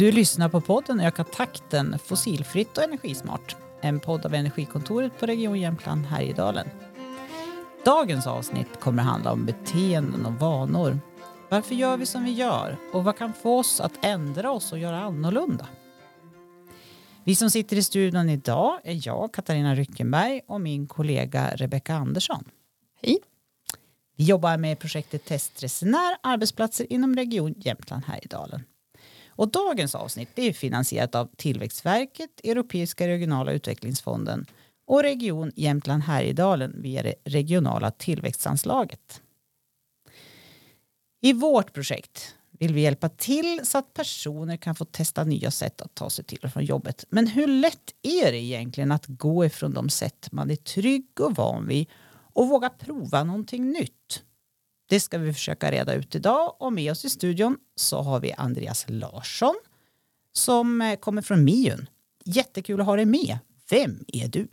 Du lyssnar på podden Öka takten fossilfritt och energismart. En podd av Energikontoret på Region Jämtland Härjedalen. Dagens avsnitt kommer handla om beteenden och vanor. Varför gör vi som vi gör och vad kan få oss att ändra oss och göra annorlunda? Vi som sitter i studion idag är jag, Katarina Ryckenberg och min kollega Rebecka Andersson. Hej. Vi jobbar med projektet Testresenär arbetsplatser inom Region Jämtland Härjedalen. Och dagens avsnitt är finansierat av Tillväxtverket, Europeiska regionala utvecklingsfonden och Region Jämtland Härjedalen via det regionala tillväxtanslaget. I vårt projekt vill vi hjälpa till så att personer kan få testa nya sätt att ta sig till och från jobbet. Men hur lätt är det egentligen att gå ifrån de sätt man är trygg och van vid och våga prova någonting nytt? Det ska vi försöka reda ut idag och med oss i studion så har vi Andreas Larsson som eh, kommer från Miun. Jättekul att ha dig med. Vem är du?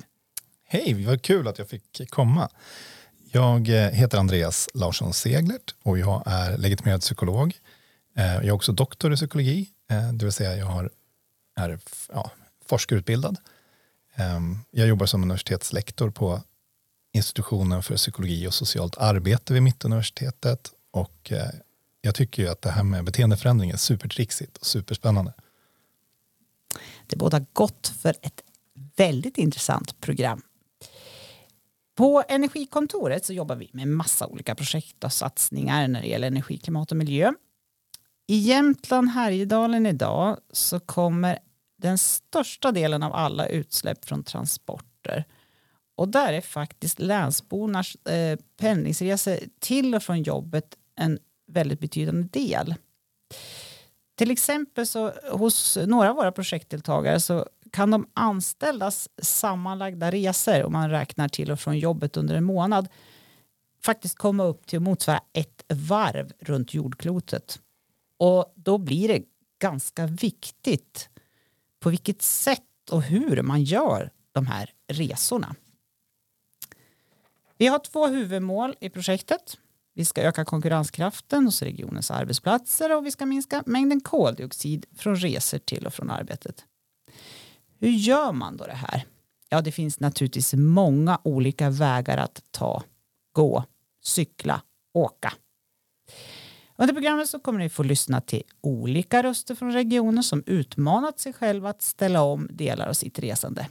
Hej, vad kul att jag fick komma. Jag eh, heter Andreas Larsson Seglert och jag är legitimerad psykolog. Eh, jag är också doktor i psykologi, det vill säga jag har, är ja, forskarutbildad. Ehm, jag jobbar som universitetslektor på institutionen för psykologi och socialt arbete vid Mittuniversitetet och eh, jag tycker ju att det här med beteendeförändring är supertrixigt och superspännande. Det båda gott för ett väldigt intressant program. På Energikontoret så jobbar vi med massa olika projekt och satsningar när det gäller energi, klimat och miljö. I Jämtland, Härjedalen idag så kommer den största delen av alla utsläpp från transporter och där är faktiskt länsbornas eh, pendlingsresor till och från jobbet en väldigt betydande del. Till exempel så hos några av våra projektdeltagare så kan de anställdas sammanlagda resor om man räknar till och från jobbet under en månad faktiskt komma upp till att motsvara ett varv runt jordklotet. Och då blir det ganska viktigt på vilket sätt och hur man gör de här resorna. Vi har två huvudmål i projektet. Vi ska öka konkurrenskraften hos regionens arbetsplatser och vi ska minska mängden koldioxid från resor till och från arbetet. Hur gör man då det här? Ja, det finns naturligtvis många olika vägar att ta, gå, cykla, åka. Under programmet så kommer ni få lyssna till olika röster från regioner som utmanat sig själva att ställa om delar av sitt resande.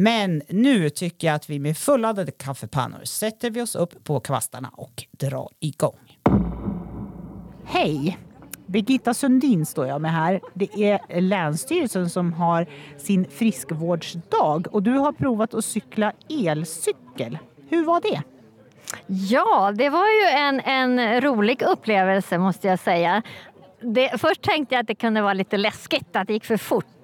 Men nu tycker jag att vi med fulladdade kaffepannor sätter vi oss upp på kvastarna och drar igång. Hej! Birgitta Sundin står jag med här. Det är Länsstyrelsen som har sin friskvårdsdag och du har provat att cykla elcykel. Hur var det? Ja, det var ju en, en rolig upplevelse måste jag säga. Det, först tänkte jag att det kunde vara lite läskigt att det gick för fort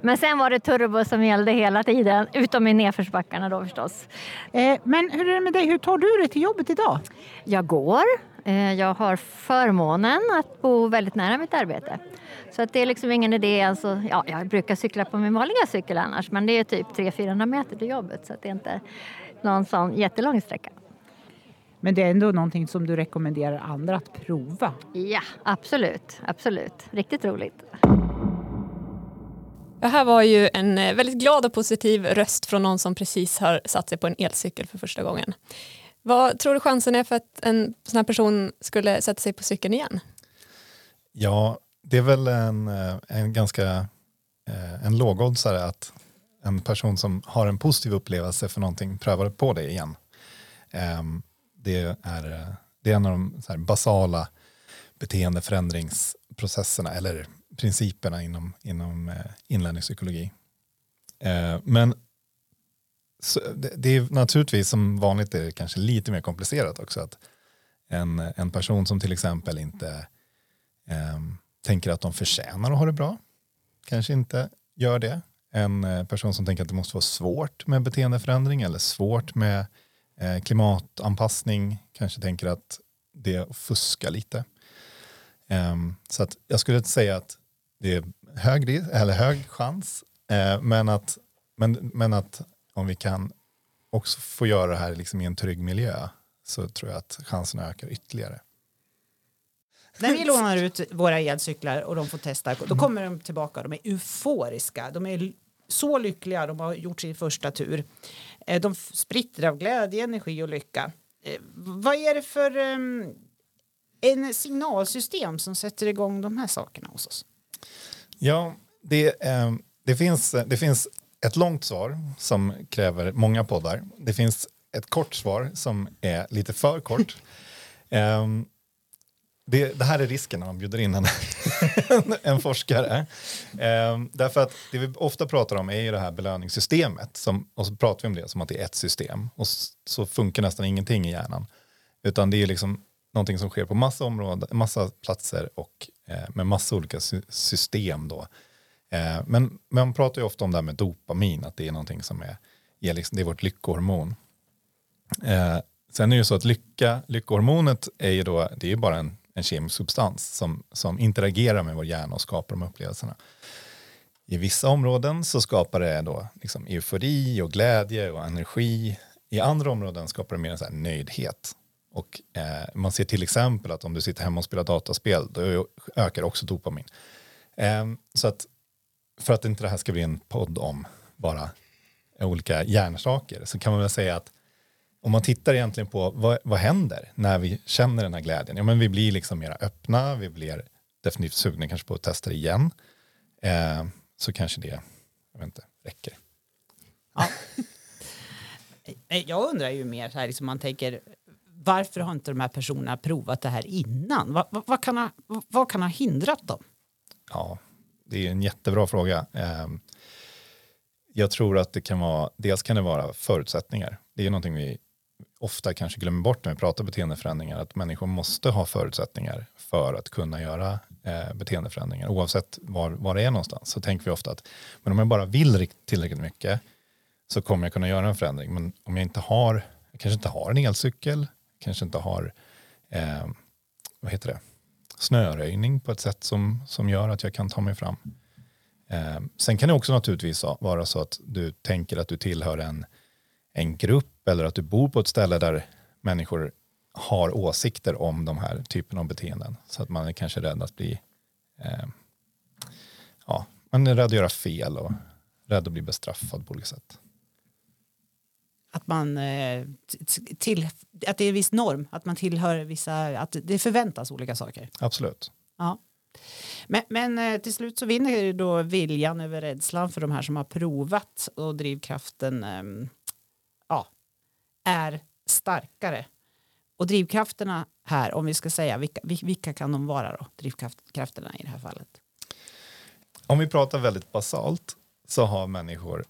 men sen var det turbo som gällde hela tiden, utom i nedförsbackarna då förstås. Eh, men hur är det med dig? Hur tar du dig till jobbet idag? Jag går. Eh, jag har förmånen att bo väldigt nära mitt arbete. Så att det är liksom ingen idé. Alltså, ja, jag brukar cykla på min vanliga cykel annars men det är typ 300-400 meter till jobbet så att det är inte någon sån jättelång sträcka. Men det är ändå någonting som du rekommenderar andra att prova? Ja, absolut. absolut. Riktigt roligt. Det här var ju en eh, väldigt glad och positiv röst från någon som precis har satt sig på en elcykel för första gången. Vad tror du chansen är för att en sån här person skulle sätta sig på cykeln igen? Ja, det är väl en, eh, en ganska eh, en lågoddsare att en person som har en positiv upplevelse för någonting prövar på det igen. Ehm, det är, det är en av de basala beteendeförändrings processerna eller principerna inom, inom eh, inlärningspsykologi. Eh, men det, det, är naturligtvis som vanligt är det kanske lite mer komplicerat också. att En, en person som till exempel inte eh, tänker att de förtjänar att ha det bra kanske inte gör det. En eh, person som tänker att det måste vara svårt med beteendeförändring eller svårt med eh, klimatanpassning kanske tänker att det fuskar lite. Um, så att jag skulle inte säga att det är hög, eller hög chans. Eh, men, att, men, men att om vi kan också få göra det här liksom i en trygg miljö så tror jag att chanserna ökar ytterligare. När vi lånar ut våra elcyklar och de får testa, då kommer de tillbaka. De är euforiska. De är så lyckliga. De har gjort sin första tur. Eh, de spritter av glädje, energi och lycka. Eh, vad är det för um, en signalsystem som sätter igång de här sakerna hos oss? Ja, det, eh, det, finns, det finns ett långt svar som kräver många poddar. Det finns ett kort svar som är lite för kort. um, det, det, här är risken när man bjuder in en, en forskare. Um, därför att det vi ofta pratar om är ju det här belöningssystemet. Som, och så pratar vi om det som att det är ett system. Och så funkar nästan ingenting i hjärnan. Utan det är liksom någonting som sker på massa områden, massa platser och eh, med massa olika sy system då. Eh, men man pratar ju ofta om det här med dopamin, att det är någonting som är, är liksom, det är vårt lyckohormon. Eh, sen är det ju så att lycka, lyckohormonet är ju då, det är ju bara en, en kemisk substans som, som interagerar med vår hjärna och skapar de upplevelserna. I vissa områden så skapar det då liksom eufori och glädje och energi. I andra områden skapar det mer en så nöjdhet. Och eh, man ser till exempel att om du sitter hemma och spelar dataspel då ökar också dopamin. Eh, så att för att inte det här ska bli en podd om bara olika hjärnsaker så kan man väl säga att om man tittar egentligen på vad, vad händer när vi känner den här glädjen? Ja, men vi blir liksom mera öppna, vi blir definitivt sugna kanske på att testa det igen. Eh, så kanske det jag vet inte, räcker. Ja. Eh, jag undrar ju mer så här, liksom man tänker varför har inte de här personerna provat det här innan? Vad, vad, vad, kan, ha, vad kan ha hindrat dem? Ja, det är en jättebra fråga. Ehm, jag tror att det kan vara, dels kan det vara förutsättningar. Det är någonting vi ofta kanske glömmer bort när vi pratar beteendeförändringar, att människor måste ha förutsättningar för att kunna göra eh, beteendeförändringar, oavsett var, var det är någonstans. Så tänker vi ofta att men om jag bara vill tillräckligt mycket så kommer jag kunna göra en förändring. Men om jag inte har, jag kanske inte har en elcykel, kanske inte har, eh, vad heter det, snöröjning på ett sätt som, som gör att jag kan ta mig fram. Eh, sen kan det också naturligtvis vara så att du tänker att du tillhör en, en grupp eller att du bor på ett ställe där människor har åsikter om de här typen av beteenden. Så att man är kanske rädd att bli, eh, ja, man är rädd att göra fel och rädd att bli bestraffad på olika sätt att man eh, till, att det är en viss norm, att man tillhör vissa, att det förväntas olika saker. Absolut. Ja. Men, men eh, till slut så vinner då viljan över rädslan för de här som har provat och drivkraften ehm, ja, är starkare. Och drivkrafterna här, om vi ska säga, vilka, vilka kan de vara då? Drivkrafterna i det här fallet. Om vi pratar väldigt basalt så har människor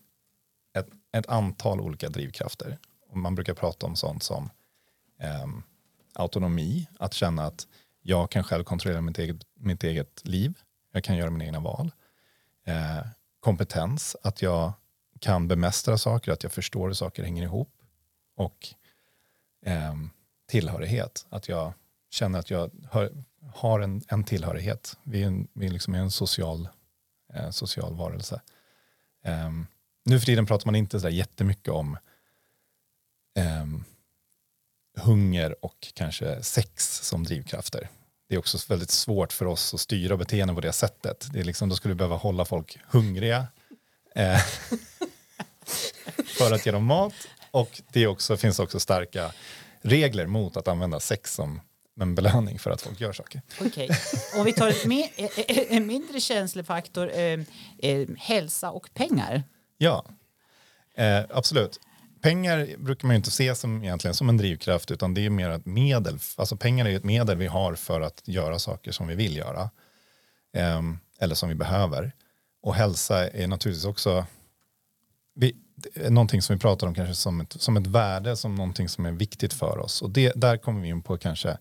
ett antal olika drivkrafter. Man brukar prata om sånt som eh, autonomi, att känna att jag kan själv kontrollera mitt eget, mitt eget liv, jag kan göra mina egna val. Eh, kompetens, att jag kan bemästra saker, att jag förstår hur saker hänger ihop. Och eh, tillhörighet, att jag känner att jag hör, har en, en tillhörighet. Vi är en, vi liksom är en social, eh, social varelse. Um, nu för tiden pratar man inte så där jättemycket om eh, hunger och kanske sex som drivkrafter. Det är också väldigt svårt för oss att styra beteenden på det sättet. Det är liksom, då skulle vi behöva hålla folk hungriga eh, för att ge dem mat. Och det också, finns också starka regler mot att använda sex som en belöning för att folk gör saker. Okej, okay. om vi tar en e-, e-, mindre känslig faktor, eh, eh, hälsa och pengar. Ja, eh, absolut. Pengar brukar man ju inte se som, egentligen som en drivkraft utan det är mer ett medel. Alltså pengar är ett medel vi har för att göra saker som vi vill göra. Eh, eller som vi behöver. Och hälsa är naturligtvis också vi, någonting som vi pratar om kanske som ett, som ett värde, som någonting som är viktigt för oss. Och det, där kommer vi in på kanske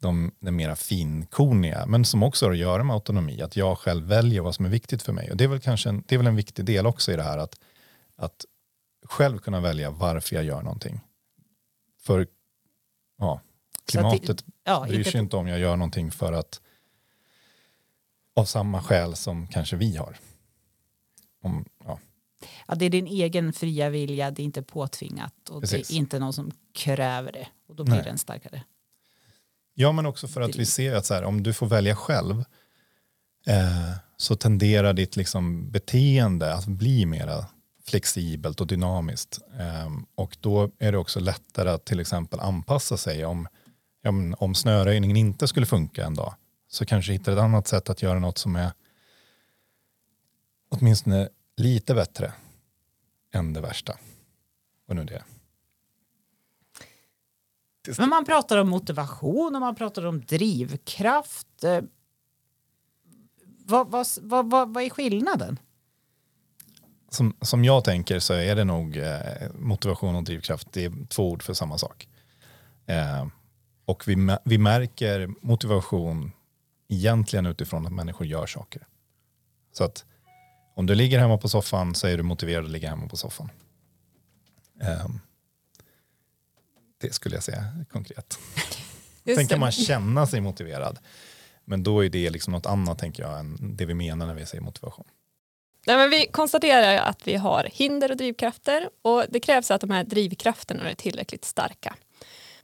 de, de mera finkorniga, men som också har att göra med autonomi, att jag själv väljer vad som är viktigt för mig. Och det är väl kanske en, det är väl en viktig del också i det här att, att själv kunna välja varför jag gör någonting. För ja, klimatet det, ja, bryr sig inte om jag gör någonting för att av samma skäl som kanske vi har. Om, ja. Ja, det är din egen fria vilja, det är inte påtvingat och Precis. det är inte någon som kräver det och då blir Nej. den starkare. Ja, men också för att vi ser att så här, om du får välja själv eh, så tenderar ditt liksom, beteende att bli mera flexibelt och dynamiskt. Eh, och då är det också lättare att till exempel anpassa sig om, ja, men, om snöröjningen inte skulle funka en dag. Så kanske hitta ett annat sätt att göra något som är åtminstone lite bättre än det värsta. Och nu det. Men man pratar om motivation och man pratar om drivkraft. Eh, Vad, vad, vad, vad, vad är skillnaden? Som, som jag tänker så är det nog eh, motivation och drivkraft, det är två ord för samma sak. Eh, och vi, vi märker motivation egentligen utifrån att människor gör saker. Så att om du ligger hemma på soffan så är du motiverad att ligga hemma på soffan. Eh, det skulle jag säga konkret. Sen kan man känna sig motiverad. Men då är det liksom något annat tänker jag än det vi menar när vi säger motivation. Nej, men vi konstaterar att vi har hinder och drivkrafter och det krävs att de här drivkrafterna är tillräckligt starka.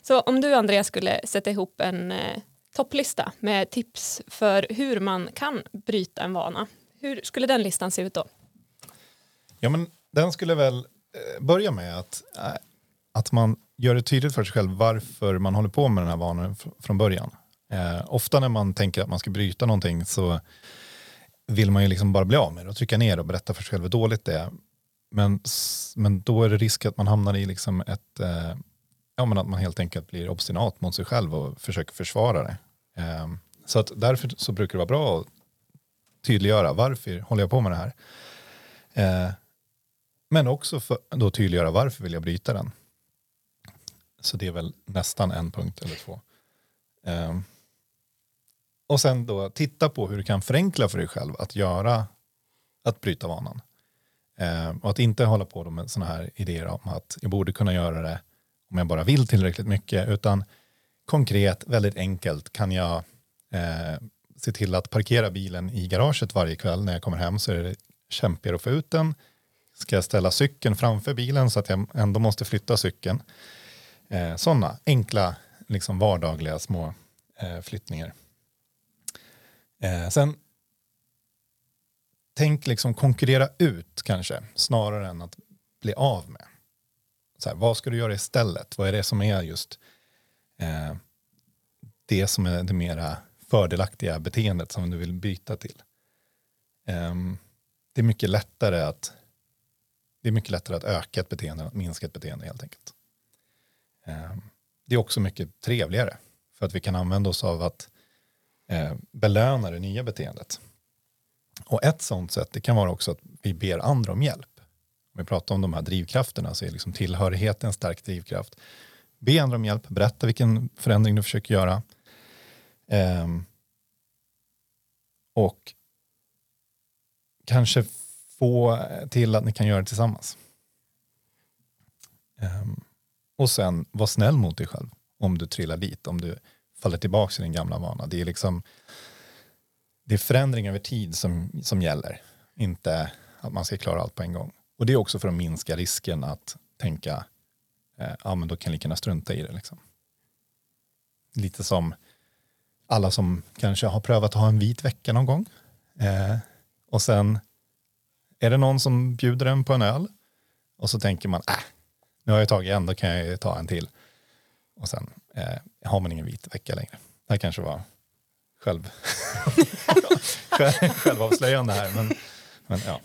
Så om du Andreas skulle sätta ihop en eh, topplista med tips för hur man kan bryta en vana, hur skulle den listan se ut då? Ja, men den skulle väl eh, börja med att, eh, att man gör det tydligt för sig själv varför man håller på med den här vanan från början. Eh, ofta när man tänker att man ska bryta någonting så vill man ju liksom bara bli av med det och trycka ner och berätta för sig själv hur dåligt det är. Men, men då är det risk att man hamnar i liksom ett, eh, ja men att man helt enkelt blir obstinat mot sig själv och försöker försvara det. Eh, så att därför så brukar det vara bra att tydliggöra varför håller jag på med det här. Eh, men också för då tydliggöra varför vill jag bryta den. Så det är väl nästan en punkt eller två. Um, och sen då titta på hur du kan förenkla för dig själv att göra, att bryta vanan. Um, och att inte hålla på med sådana här idéer om att jag borde kunna göra det om jag bara vill tillräckligt mycket, utan konkret, väldigt enkelt kan jag eh, se till att parkera bilen i garaget varje kväll när jag kommer hem så är det kämpigare att få ut den. Ska jag ställa cykeln framför bilen så att jag ändå måste flytta cykeln. Eh, Sådana enkla, liksom vardagliga små eh, flyttningar. Eh, sen tänk liksom konkurrera ut kanske snarare än att bli av med. Så här, vad ska du göra istället? Vad är det som är just eh, det som är det mera fördelaktiga beteendet som du vill byta till? Ehm, det är mycket lättare att det är mycket lättare att öka ett beteende än att minska ett beteende helt enkelt. Ehm, det är också mycket trevligare för att vi kan använda oss av att eh, belöna det nya beteendet. Och ett sånt sätt det kan vara också att vi ber andra om hjälp. Om vi pratar om de här drivkrafterna så är liksom tillhörighet en stark drivkraft. Be andra om hjälp, berätta vilken förändring du försöker göra. Ehm, och kanske få till att ni kan göra det tillsammans. Ehm, och sen var snäll mot dig själv om du trillar dit, om du faller tillbaka i din gamla vana. Det är liksom det är förändring över tid som, som gäller, inte att man ska klara allt på en gång. Och det är också för att minska risken att tänka, eh, ja men då kan jag lika gärna strunta i det. Liksom. Lite som alla som kanske har prövat att ha en vit vecka någon gång. Eh, och sen är det någon som bjuder en på en öl och så tänker man, äh, nu har jag tagit en, då kan jag ju ta en till. Och sen eh, har man ingen vit vecka längre. Det här kanske var själv, själv, självavslöjande här, men, men ja.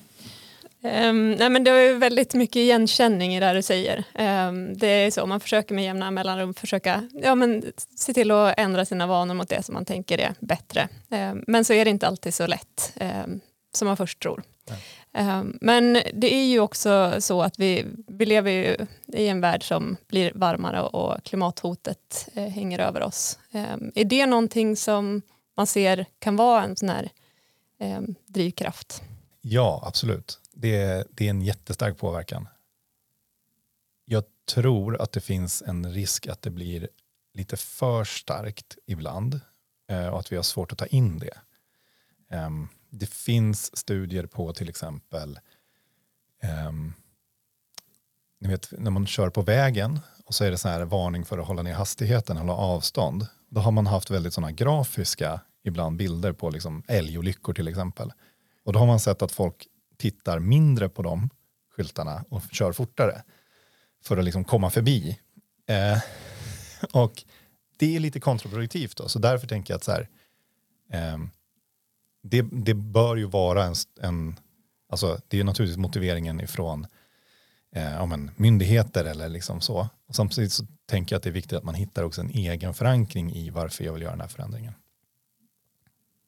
Ehm, nej men det är väldigt mycket igenkänning i det du säger. Ehm, det är så, man försöker med jämna mellanrum försöka ja, men, se till att ändra sina vanor mot det som man tänker är bättre. Ehm, men så är det inte alltid så lätt som man först tror. Ehm, Ehm, men det är ju också så att vi, vi lever ju i en värld som blir varmare och klimathotet eh, hänger över oss. Ehm, är det någonting som man ser kan vara en sån här ehm, drivkraft? Ja, absolut. Det är, det är en jättestark påverkan. Jag tror att det finns en risk att det blir lite för starkt ibland eh, och att vi har svårt att ta in det. Det finns studier på till exempel um, ni vet, när man kör på vägen och så är det så här varning för att hålla ner hastigheten, hålla avstånd. Då har man haft väldigt sådana grafiska ibland bilder på liksom älgolyckor till exempel. Och då har man sett att folk tittar mindre på de skyltarna och kör fortare för att liksom komma förbi. Eh, och det är lite kontraproduktivt då, så därför tänker jag att så här, eh, det, det bör ju vara en, en alltså det är naturligtvis motiveringen ifrån eh, ja, men, myndigheter eller liksom så. Och samtidigt så tänker jag att det är viktigt att man hittar också en egen förankring i varför jag vill göra den här förändringen.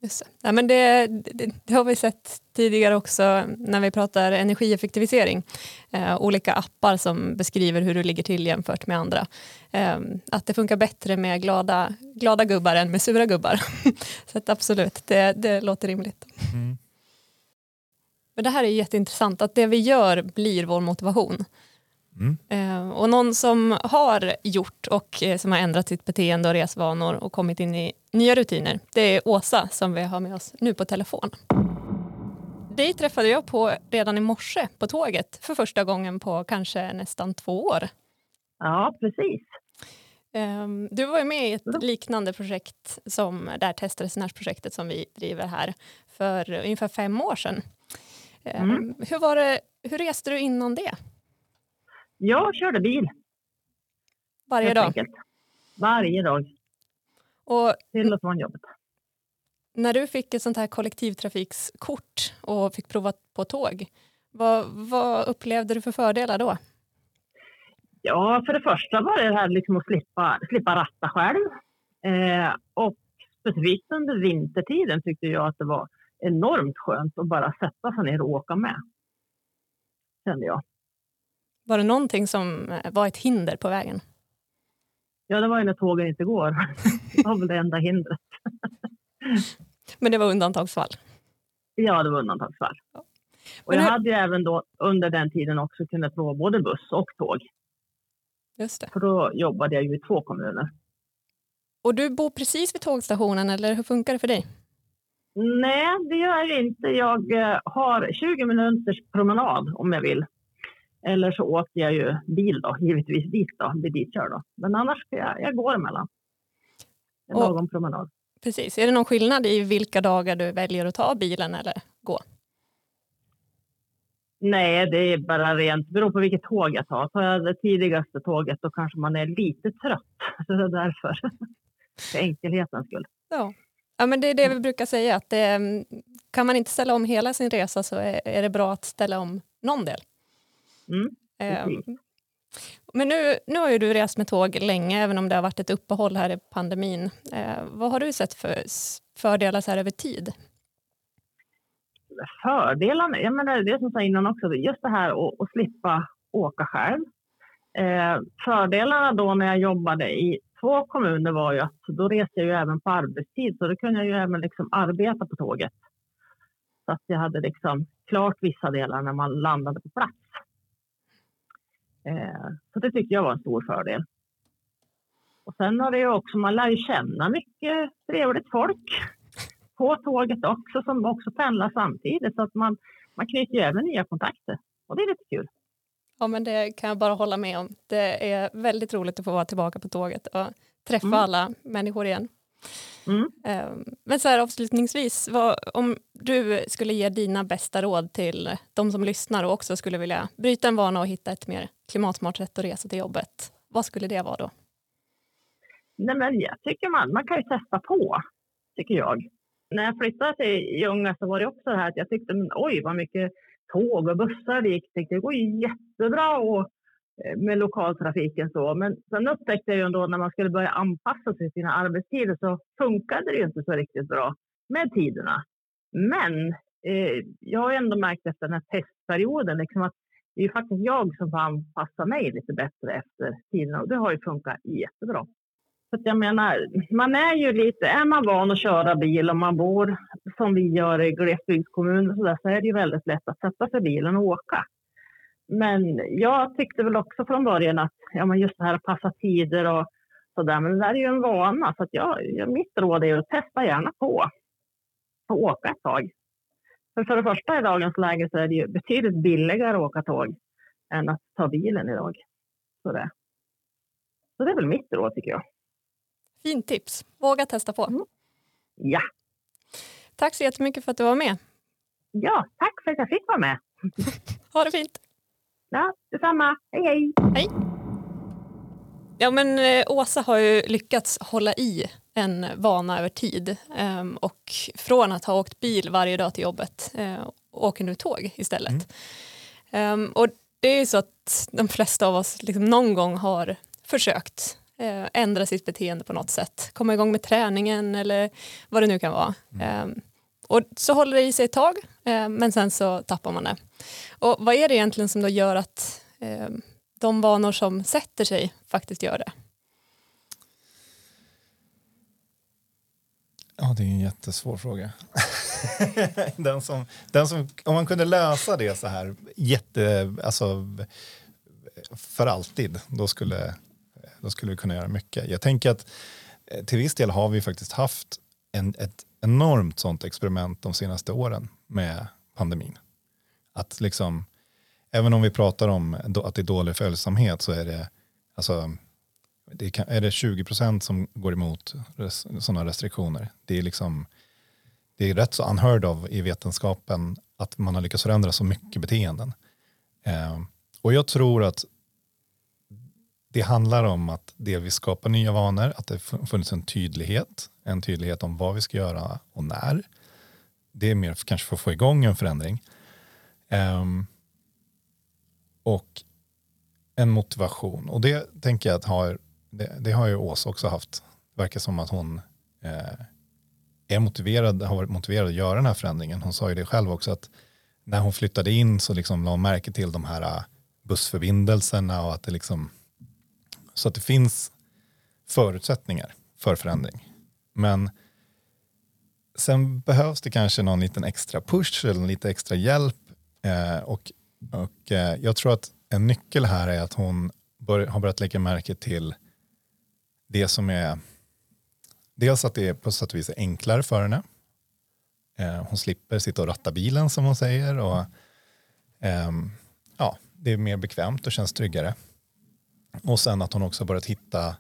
Just. Ja, men det, det, det, har vi sett tidigare också när vi pratar energieffektivisering. Eh, olika appar som beskriver hur du ligger till jämfört med andra. Eh, att det funkar bättre med glada, glada gubbar än med sura gubbar. Så att absolut, det, det låter rimligt. Mm. Men det här är jätteintressant, att det vi gör blir vår motivation. Mm. Och någon som har gjort och eh, som har ändrat sitt beteende och resvanor och kommit in i nya rutiner, det är Åsa som vi har med oss nu på telefon. Dig träffade jag på redan i morse på tåget för första gången på kanske nästan två år. Ja, precis. Ehm, du var ju med i ett liknande projekt som det här testresenärsprojektet som vi driver här för ungefär fem år sedan. Ehm, mm. Hur, var det, hur reste du innan det? Jag körde bil. Varje dag? Enkelt. Varje dag. Och Till och från jobbet. När du fick ett sånt här kollektivtrafikskort och fick prova på tåg, vad, vad upplevde du för fördelar då? Ja, för det första var det här liksom att slippa, slippa ratta själv. Eh, och specifikt under vintertiden tyckte jag att det var enormt skönt att bara sätta sig ner och åka med. Kände jag. Var det någonting som eh, var ett hinder på vägen? Ja, det var ju när tågen inte går. Det var väl det enda hindret. Men det var undantagsfall? Ja, det var undantagsfall. Ja. Och jag hade ju även då under den tiden också kunnat prova både buss och tåg. Just det. För då jobbade jag ju i två kommuner. Och du bor precis vid tågstationen eller hur funkar det för dig? Nej, det gör jag inte. Jag eh, har 20 minuters promenad om jag vill. Eller så åker jag ju bil då, givetvis dit då, blir ditkörd då. Men annars jag, jag går emellan. En och, lagom promenad. Precis. Är det någon skillnad i vilka dagar du väljer att ta bilen eller gå? Nej, det är bara rent, beror på vilket tåg jag tar. Tar jag det tidigaste tåget då kanske man är lite trött. Så det är därför. För enkelhetens skull. Ja. ja, men det är det vi brukar säga att det, kan man inte ställa om hela sin resa så är, är det bra att ställa om någon del. Mm, ehm, men nu, nu har ju du rest med tåg länge, även om det har varit ett uppehåll här i pandemin. Eh, vad har du sett för fördelar så här över tid? Fördelarna? Jag menar, det som jag sa innan också, just det här att, slippa åka själv. Eh, fördelarna då när jag jobbade i två kommuner var ju att då reste jag ju även på arbetstid, så då kunde jag ju även liksom arbeta på tåget. Så att jag hade liksom klart vissa delar när man landade på plats. Eh, så det tycker jag var en stor fördel. Och sen har det ju också, man lär ju känna mycket trevligt folk på tåget också som också pendlar samtidigt så att man, man knyter ju även nya kontakter och det är lite kul. Ja men det kan jag bara hålla med om. Det är väldigt roligt att få vara tillbaka på tåget och träffa mm. alla människor igen. Mm. Ehm, men så här avslutningsvis, vad, om du skulle ge dina bästa råd till de som lyssnar och också skulle vilja bryta en vana och hitta ett mer klimatsmart sätt att resa till jobbet, vad skulle det vara då? Nej, men jag tycker man, man kan ju testa på, tycker jag. När jag flyttade till Ljunga så var det också det här att jag tyckte, men, oj vad mycket tåg och bussar det gick. Det går ju jättebra Eh, Eh, med lokaltrafiken. Så. Men sen upptäckte jag ju ändå när man skulle börja anpassa sig till sina arbetstider så funkade det ju inte så riktigt bra med tiderna. Men eh, jag har ändå märkt efter den här testperioden liksom att det är ju faktiskt jag som får anpassa mig lite bättre efter tiderna och det har ju funkat jättebra. Så jag menar, man är ju lite, är man van att köra bil och man bor som vi gör i glesbygdskommuner så, där, så är det ju väldigt lätt att sätta sig i bilen och åka. Men jag tyckte väl också från början att ja, men just det här att passa tider och sådär, men det där är ju en vana. Så att jag, mitt råd är att testa gärna på och åka ett tag. För, för det första i dagens läge så är det ju betydligt billigare att åka tåg än att ta bilen idag. Så det, så det är väl mitt råd tycker jag. Fint tips. Våga testa på. Mm. Ja, Tack så jättemycket för att du var med. ja, tack för att jag fick vara med. Ha det fint. Ja, detsamma. Hej, hej! Ja, men eh, Åsa har ju lyckats hålla i en vana över tid Ehm, och från att ha åkt bil varje dag till jobbet eh, åker nu tåg istället. Ehm, och det är ju så att de flesta av oss liksom någon gång har försökt eh, ändra sitt beteende på något sätt, komma igång med träningen eller vad det nu kan vara. Ehm, och så håller det i sig ett tag, men sen så tappar man det. Och vad är det egentligen som då gör att eh, de vanor som sätter sig faktiskt gör det? Ja, det är en jättesvår fråga. den som, den som, om man kunde lösa det så här jätte, alltså, för alltid, då skulle, då skulle vi kunna göra mycket. Jag tänker att eh, till viss del har vi faktiskt haft en, ett enormt sånt experiment de senaste åren med pandemin. Att liksom, även om vi pratar om att det är dålig följsamhet så är det, alltså, det kan, är det 20 procent som går emot res, sådana restriktioner. Det är liksom, det är rätt så unheard of i vetenskapen att man har lyckats förändra så mycket beteenden. Eh, och jag tror att det handlar om att delvis skapa nya vanor, att det funnits en tydlighet, en tydlighet om vad vi ska göra och när. Det är mer kanske för att få igång en förändring. Um, och en motivation. Och det tänker jag att har, det, det har ju Åsa också haft. Det verkar som att hon eh, är motiverad, har varit motiverad att göra den här förändringen. Hon sa ju det själv också att när hon flyttade in så liksom la hon märke till de här eh, bussförbindelserna och att det liksom så att det finns förutsättningar för förändring. Men sen behövs det kanske någon liten extra push eller lite extra hjälp. Eh, och och eh, jag tror att en nyckel här är att hon bör, har börjat lägga märke till det som är dels att det är på sätt och vis är enklare för henne. Eh, hon slipper sitta och ratta bilen som hon säger och ehm, ja, det är mer bekvämt och känns tryggare. Och sen att hon också börjat hitta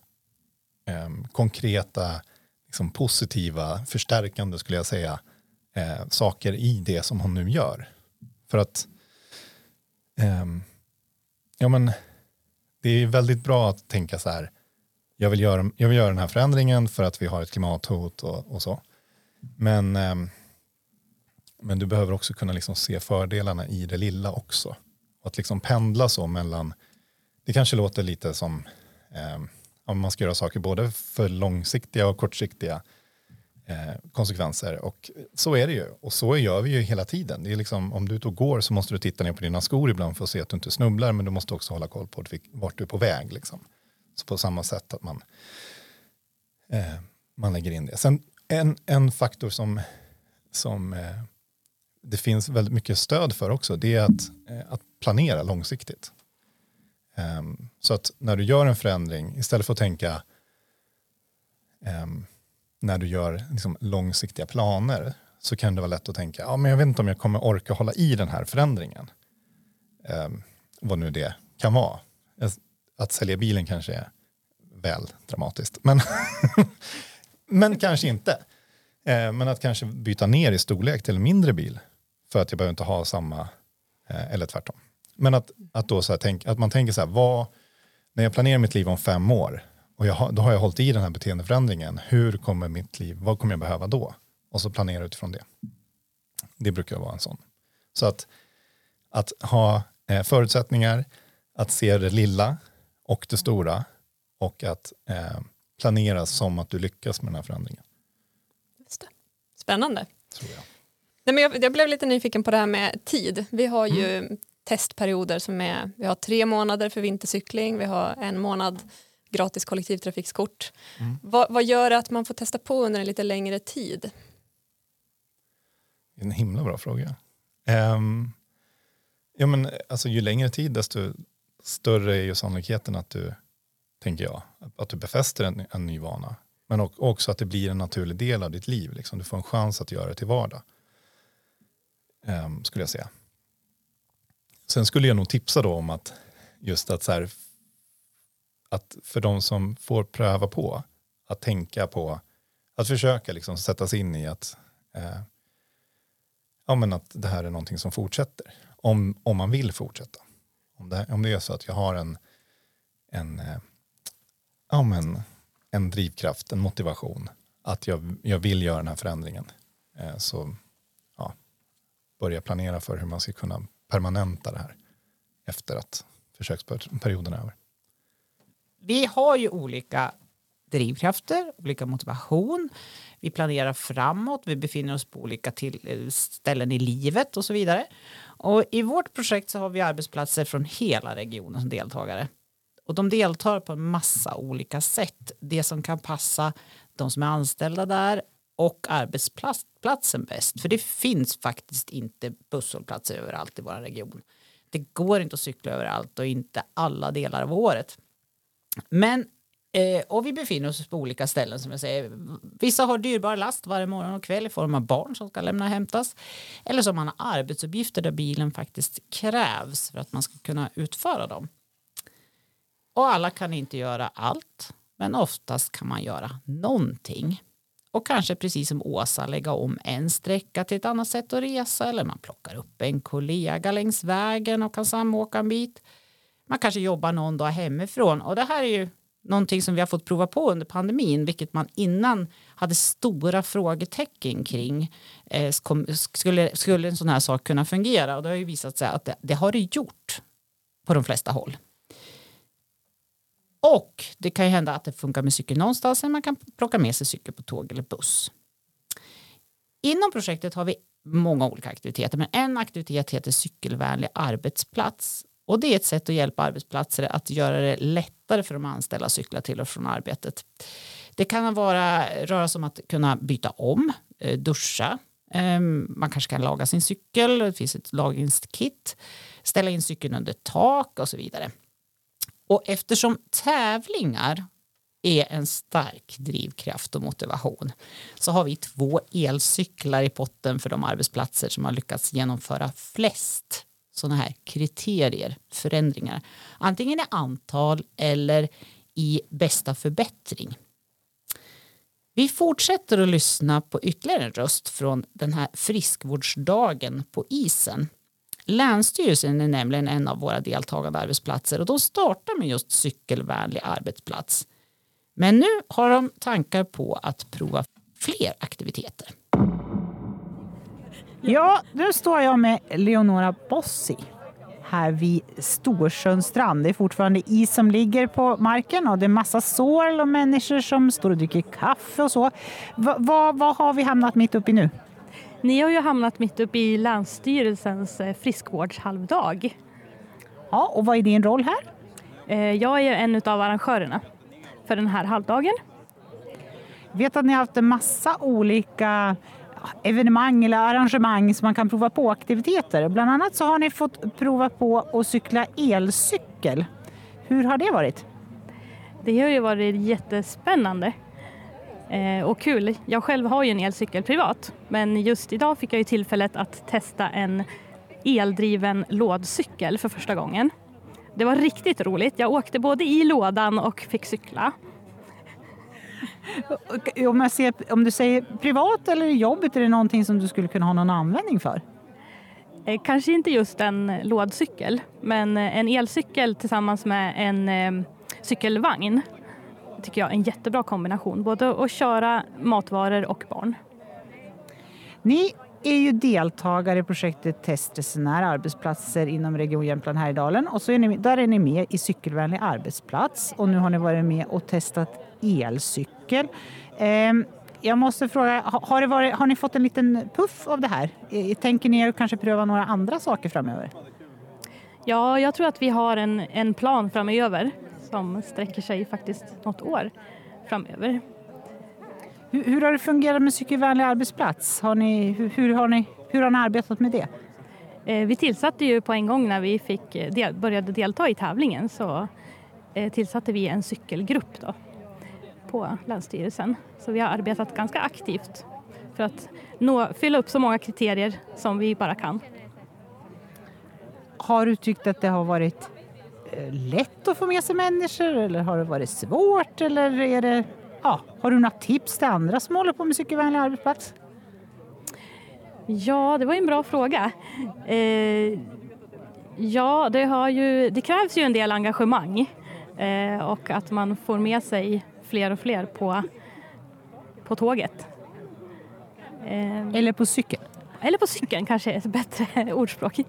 ehm, konkreta, liksom positiva, förstärkande skulle jag säga, eh, saker i det som hon nu gör. För att ehm, ja, men, det är väldigt bra att tänka så här, jag vill göra, jag vill göra den här förändringen för att vi har ett klimathot och, och så. Men, ehm, men du behöver också kunna liksom se fördelarna i det lilla också. Och att liksom pendla så mellan, det kanske låter lite som eh, om man ska göra saker både för långsiktiga och kortsiktiga Eh, konsekvenser. Och så är det ju. Och så gör vi ju hela tiden. Det är liksom, om du är ute och går så måste du titta ner på dina skor ibland för att se att du inte snubblar, men du måste också hålla koll på vart du är på väg. Liksom. Så på samma sätt att man, eh, man lägger in det. Sen en, en faktor som, som eh, det finns väldigt mycket stöd för också, det är att, eh, att planera långsiktigt. Ehm, så att när du gör en förändring, istället för att tänka ehm, när du gör liksom, långsiktiga planer, så kan det vara lätt att tänka, ja, men jag vet inte om jag kommer orka hålla i den här förändringen. Eh, vad nu det kan vara. Alltså, att sälja bilen kanske är väl dramatiskt, men, men kanske inte. Eh, men att kanske byta ner i storlek till en mindre bil, för att jag behöver inte ha samma, eh, eller tvärtom. Men att, att, då så här, tänk, att man tänker så här, vad, när jag planerar mitt liv om fem år och jag då har jag hållit i den här beteendeförändringen, hur kommer mitt liv, vad kommer jag behöva då? Och så planera utifrån det. Det brukar vara en sån. Så att, att ha eh, förutsättningar, att se det lilla och det stora och att eh, planera som att du lyckas med den här förändringen. Just det. Spännande. Tror jag. Nej, men jag, jag blev lite nyfiken på det här med tid. Vi har ju mm. testperioder som är, vi har tre månader för vintercykling, vi har en månad gratis kollektivtrafikskort. Mm. Vad, vad gör att man får testa på under en lite längre tid? En himla bra fråga. Um, ja, men, alltså, ju längre tid desto större är ju sannolikheten att du, tänker jag, att du befäster en, en ny vana. Men också att det blir en naturlig del av ditt liv. Liksom. Du får en chans att göra det till vardag. Um, skulle jag säga. sen skulle jag nog tipsa då om att just att så här, att för de som får pröva på att tänka på att försöka liksom sätta sig in i att eh, ja, men att det här är någonting som fortsätter om, om man vill fortsätta om det, om det är så att jag har en en, eh, ja, men, en drivkraft, en motivation att jag, jag vill göra den här förändringen eh, så ja, börja planera för hur man ska kunna permanenta det här efter att försöksperioden är över. Vi har ju olika drivkrafter, olika motivation. Vi planerar framåt, vi befinner oss på olika till, eh, ställen i livet och så vidare. Och I vårt projekt så har vi arbetsplatser från hela regionen som deltagare. Och de deltar på en massa olika sätt. Det som kan passa de som är anställda där och arbetsplatsen bäst. För det finns faktiskt inte busshållplatser överallt i vår region. Det går inte att cykla överallt och inte alla delar av året. Men eh, och vi befinner oss på olika ställen som jag säger. Vissa har dyrbar last varje morgon och kväll i form av barn som ska lämna och hämtas. Eller som man har arbetsuppgifter där bilen faktiskt krävs för att man ska kunna utföra dem. Och alla kan inte göra allt, men oftast kan man göra någonting. Och kanske precis som Åsa lägga om en sträcka till ett annat sätt att resa eller man plockar upp en kollega längs vägen och kan samåka en bit. Man kanske jobbar någon dag hemifrån och det här är ju någonting som vi har fått prova på under pandemin, vilket man innan hade stora frågetecken kring. Eh, skulle, skulle en sån här sak kunna fungera? Och det har ju visat sig att det, det har det gjort på de flesta håll. Och det kan ju hända att det funkar med cykel någonstans eller man kan plocka med sig cykel på tåg eller buss. Inom projektet har vi många olika aktiviteter men en aktivitet heter cykelvänlig arbetsplats och det är ett sätt att hjälpa arbetsplatser att göra det lättare för de anställda att cykla till och från arbetet. Det kan vara, röra sig om att kunna byta om, eh, duscha, ehm, man kanske kan laga sin cykel, det finns ett lagringskit, ställa in cykeln under tak och så vidare. Och eftersom tävlingar är en stark drivkraft och motivation så har vi två elcyklar i potten för de arbetsplatser som har lyckats genomföra flest sådana här kriterier, förändringar. Antingen i antal eller i bästa förbättring. Vi fortsätter att lyssna på ytterligare en röst från den här friskvårdsdagen på isen Länsstyrelsen är nämligen en av våra deltagande arbetsplatser och de startar med just cykelvänlig arbetsplats. Men nu har de tankar på att prova fler aktiviteter. Ja, nu står jag med Leonora Bossi här vid Storsjöns strand. Det är fortfarande is som ligger på marken och det är massa sorl och människor som står och dricker kaffe och så. Vad va, har vi hamnat mitt uppe i nu? Ni har ju hamnat mitt uppe i Länsstyrelsens eh, friskvårdshalvdag. Ja, och vad är din roll här? Eh, jag är en av arrangörerna för den här halvdagen. Jag vet att ni har haft en massa olika evenemang eller arrangemang som man kan prova på aktiviteter. Bland annat så har ni fått prova på att cykla elcykel. Hur har det varit? Det har ju varit jättespännande. Eh, och kul. Jag själv har ju en elcykel privat men just idag fick jag ju tillfället att testa en eldriven lådcykel för första gången. Det var riktigt roligt. Jag åkte både i lådan och fick cykla. Om, jag ser, om du säger privat eller i jobbet, är det någonting som du skulle kunna ha någon användning för? Eh, kanske inte just en lådcykel, men en elcykel tillsammans med en eh, cykelvagn tycker jag är en jättebra kombination. Både att köra matvaror och barn. Ni är ju deltagare i projektet Testresenär arbetsplatser inom Region Jämtland Härjedalen och så är ni, där är ni med i cykelvänlig arbetsplats och nu har ni varit med och testat elcykel. Eh, jag måste fråga, har, varit, har, ni fått en liten puff av det här? Tänker ni er kanske pröva några andra saker framöver? Ja, jag tror att vi har en, en plan framöver som sträcker sig faktiskt något år framöver. Hur, hur har det fungerat med cykelvänlig arbetsplats? Har ni, hur, hur, har ni, hur har ni arbetat med det? Eh, vi tillsatte ju på en gång när vi fick eh, började delta i tävlingen så eh, tillsatte vi en cykelgrupp då, på Länsstyrelsen. Så vi har arbetat ganska aktivt för att nå, fylla upp så många kriterier som vi bara kan. Har du tyckt att det har varit eh, lätt att få med sig människor eller har det varit svårt? Eller är det, ja, har du några tips till andra som håller på med cykelvänlig arbetsplats? Ja, det var en bra fråga. Eh, ja, det, har ju, det krävs ju en del engagemang eh, och att man får med sig fler och fler på, på tåget. Eh, Eller på cykel? eller på cykeln kanske är ett bättre ordspråk.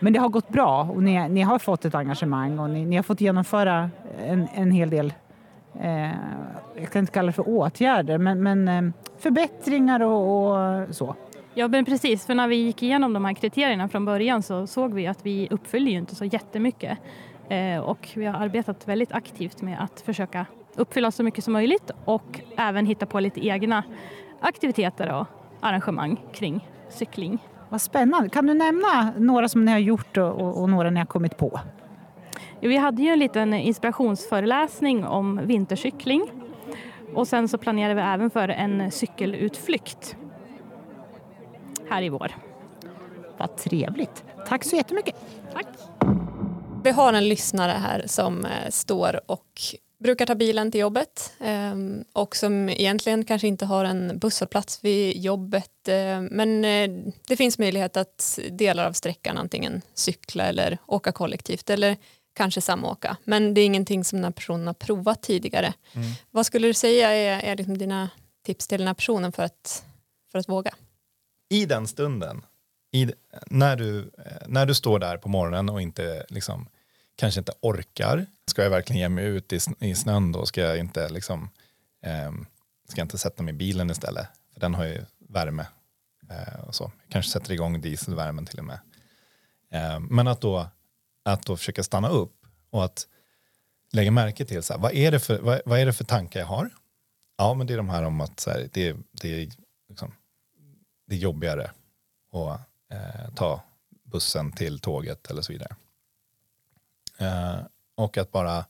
Men det har gått bra och ni, ni har fått ett engagemang och ni, ni har fått genomföra en, en hel del, eh, jag kan inte kalla det för åtgärder, men, men eh, förbättringar och, och så. Ja, men precis. För när vi gick igenom de här kriterierna från början så såg vi att vi uppfyller ju inte så jättemycket. Eh, och vi har arbetat väldigt aktivt med att försöka uppfylla så mycket som möjligt och även hitta på lite egna aktiviteter och arrangemang kring cykling. Vad spännande. Kan du nämna några som ni har gjort och, och, några ni har kommit på? Vi hade ju en liten inspirationsföreläsning om vintercykling och sen så planerar vi även för en cykelutflykt här i vår. Vad trevligt. Tack så jättemycket. Tack! Vi har en lyssnare här som eh, står och brukar ta bilen till jobbet eh, och som egentligen kanske inte har en busshållplats vid jobbet eh, men eh, det finns möjlighet att delar av sträckan antingen cykla eller åka kollektivt eller kanske samåka men det är ingenting som den här personen har provat tidigare. Vad skulle du säga är, är liksom dina tips till den här personen för att, för att våga? I den stunden, i, när, du, eh, när du står där på morgonen och inte liksom, kanske inte orkar, ska jag verkligen ge mig ut i, i snön då? Ska jag inte liksom, eh, ska jag inte sätta mig i bilen istället? För den har ju värme eh, och så. Kanske sätter igång dieselvärmen till och med. Eh, men att då, att då försöka stanna upp och att lägga märke till så här, vad, är det för, vad, vad är det för tankar jag har? Ja, men det är de här om att så här, det, det, är liksom, det är jobbigare och eh, ta bussen till tåget eller så vidare. Eh, och att bara,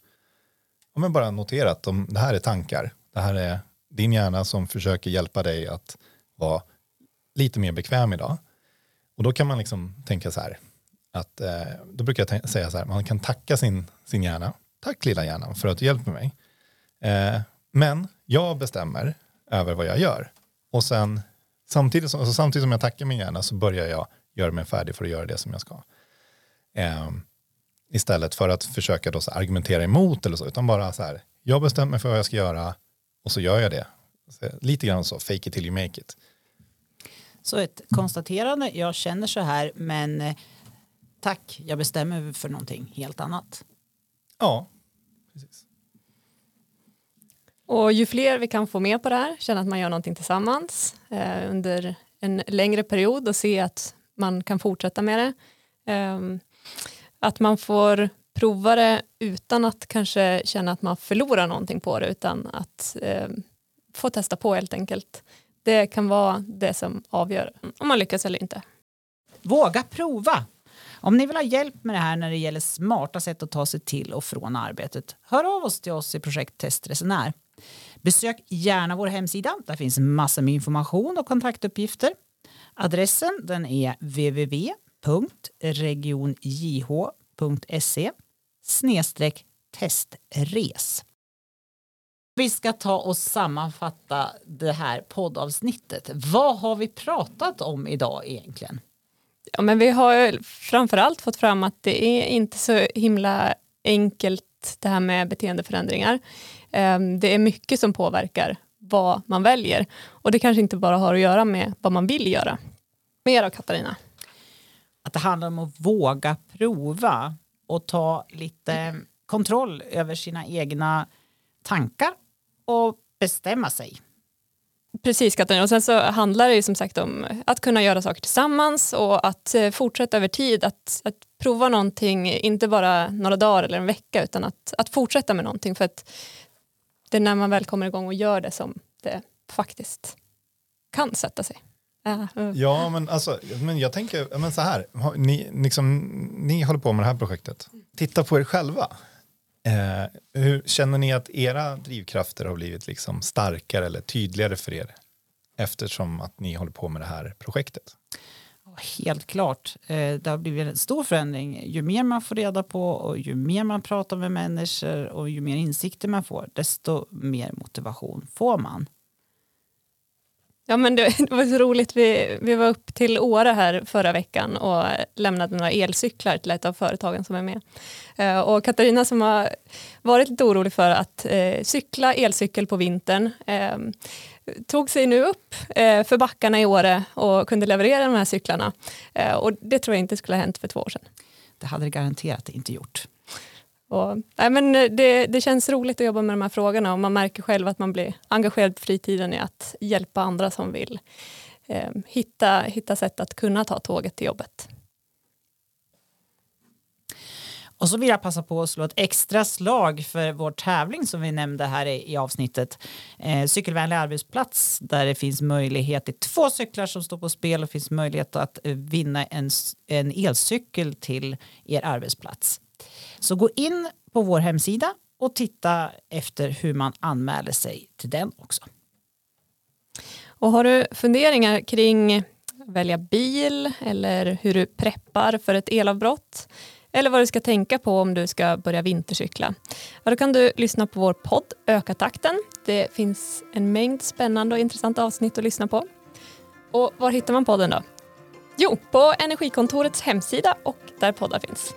ja, men bara notera att de, det här är tankar. Det här är din hjärna som försöker hjälpa dig att vara lite mer bekväm idag. Och då kan man liksom tänka så här, att, eh, då brukar jag säga så här, man kan tacka sin, sin hjärna, tack lilla hjärnan för att du hjälper mig. Eh, men jag bestämmer över vad jag gör. Och sen samtidigt som, alltså samtidigt som jag tackar min hjärna så börjar jag göra mig färdig för att göra det som jag ska. Eh, istället för att försöka då argumentera emot eller så, utan bara så här, jag bestämmer mig för vad jag ska göra och så gör jag det. Så, lite grann så, fake it till you make it. Så ett konstaterande, jag känner så här men eh, tack, jag bestämmer för någonting helt annat. Ja. Och ju fler vi kan få med på det här, känna att man gör någonting tillsammans eh, under en längre period och se att man kan fortsätta med det. Eh, att man får prova det utan att kanske känna att man förlorar någonting på det utan att eh, få testa på helt enkelt. Det kan vara det som avgör om man lyckas eller inte. Våga prova! Om ni vill ha hjälp med det här när det gäller smarta sätt att ta sig till och från arbetet, hör av oss till oss i projekt Testresenär. Besök gärna vår hemsida, där finns massor med information och kontaktuppgifter. Adressen den är www.regionjh.se snedstreck testres. Vi ska ta och sammanfatta det här poddavsnittet. Vad har vi pratat om idag egentligen? Ja, men vi har framförallt fått fram att det är inte så himla enkelt det här med beteendeförändringar. Ehm, Det är mycket som påverkar vad man väljer och det kanske inte bara har att göra med vad man vill göra. Mer av Katarina. Att det handlar om att våga prova och ta lite kontroll över sina egna tankar och bestämma sig. Precis Katarina, och sen så handlar det ju som sagt om att kunna göra saker tillsammans och att eh, fortsätta över tid, att, att prova någonting, inte bara några dagar eller en vecka, utan att, att fortsätta med någonting för att det är när man väl kommer igång och gör det som det faktiskt kan sätta sig. Ja, eh. Ja, men, alltså, men jag tänker men så här, ni, liksom, ni håller på med det här projektet. Titta på er själva. Eh, hur Känner ni att era drivkrafter har blivit liksom starkare eller tydligare för er eftersom att ni håller på med det här projektet? Helt klart. Eh, det har blivit en stor förändring. Ju mer man får reda på och ju mer man pratar med människor och ju mer insikter man får, desto mer motivation får man. Ja, men det, det, var så roligt, vi, vi var upp till Åre här förra veckan och lämnade några elcyklar till ett av företagen som är med. Eh, och Katarina som har varit lite orolig för att eh, cykla elcykel på vintern eh, tog sig nu upp eh, för backarna i Åre och kunde leverera de här cyklarna. Eh, och det tror jag inte skulle ha hänt för två år sedan. Det hade det garanterat inte gjort. Och, nej, men det, det känns roligt att jobba med de här frågorna och man märker själv att man blir engagerad på fritiden i att hjälpa andra som vill eh, hitta, hitta sätt att kunna ta tåget till jobbet. Och så vill jag passa på att slå ett extra slag för vår tävling som vi nämnde här i, i avsnittet. Eh, cykelvänlig arbetsplats där det finns möjlighet till två cyklar som står på spel och finns möjlighet att eh, vinna en, en elcykel till er arbetsplats. Så gå in på vår hemsida och titta efter hur man anmäler sig till den också. Och har du funderingar kring välja bil eller hur du preppar för ett elavbrott eller vad du ska tänka på om du ska börja vintercykla. Ja, då kan du lyssna på vår podd Öka takten. Det finns en mängd spännande och intressanta avsnitt att lyssna på. Och var hittar man podden då? Jo, på Energikontorets hemsida och där poddar finns.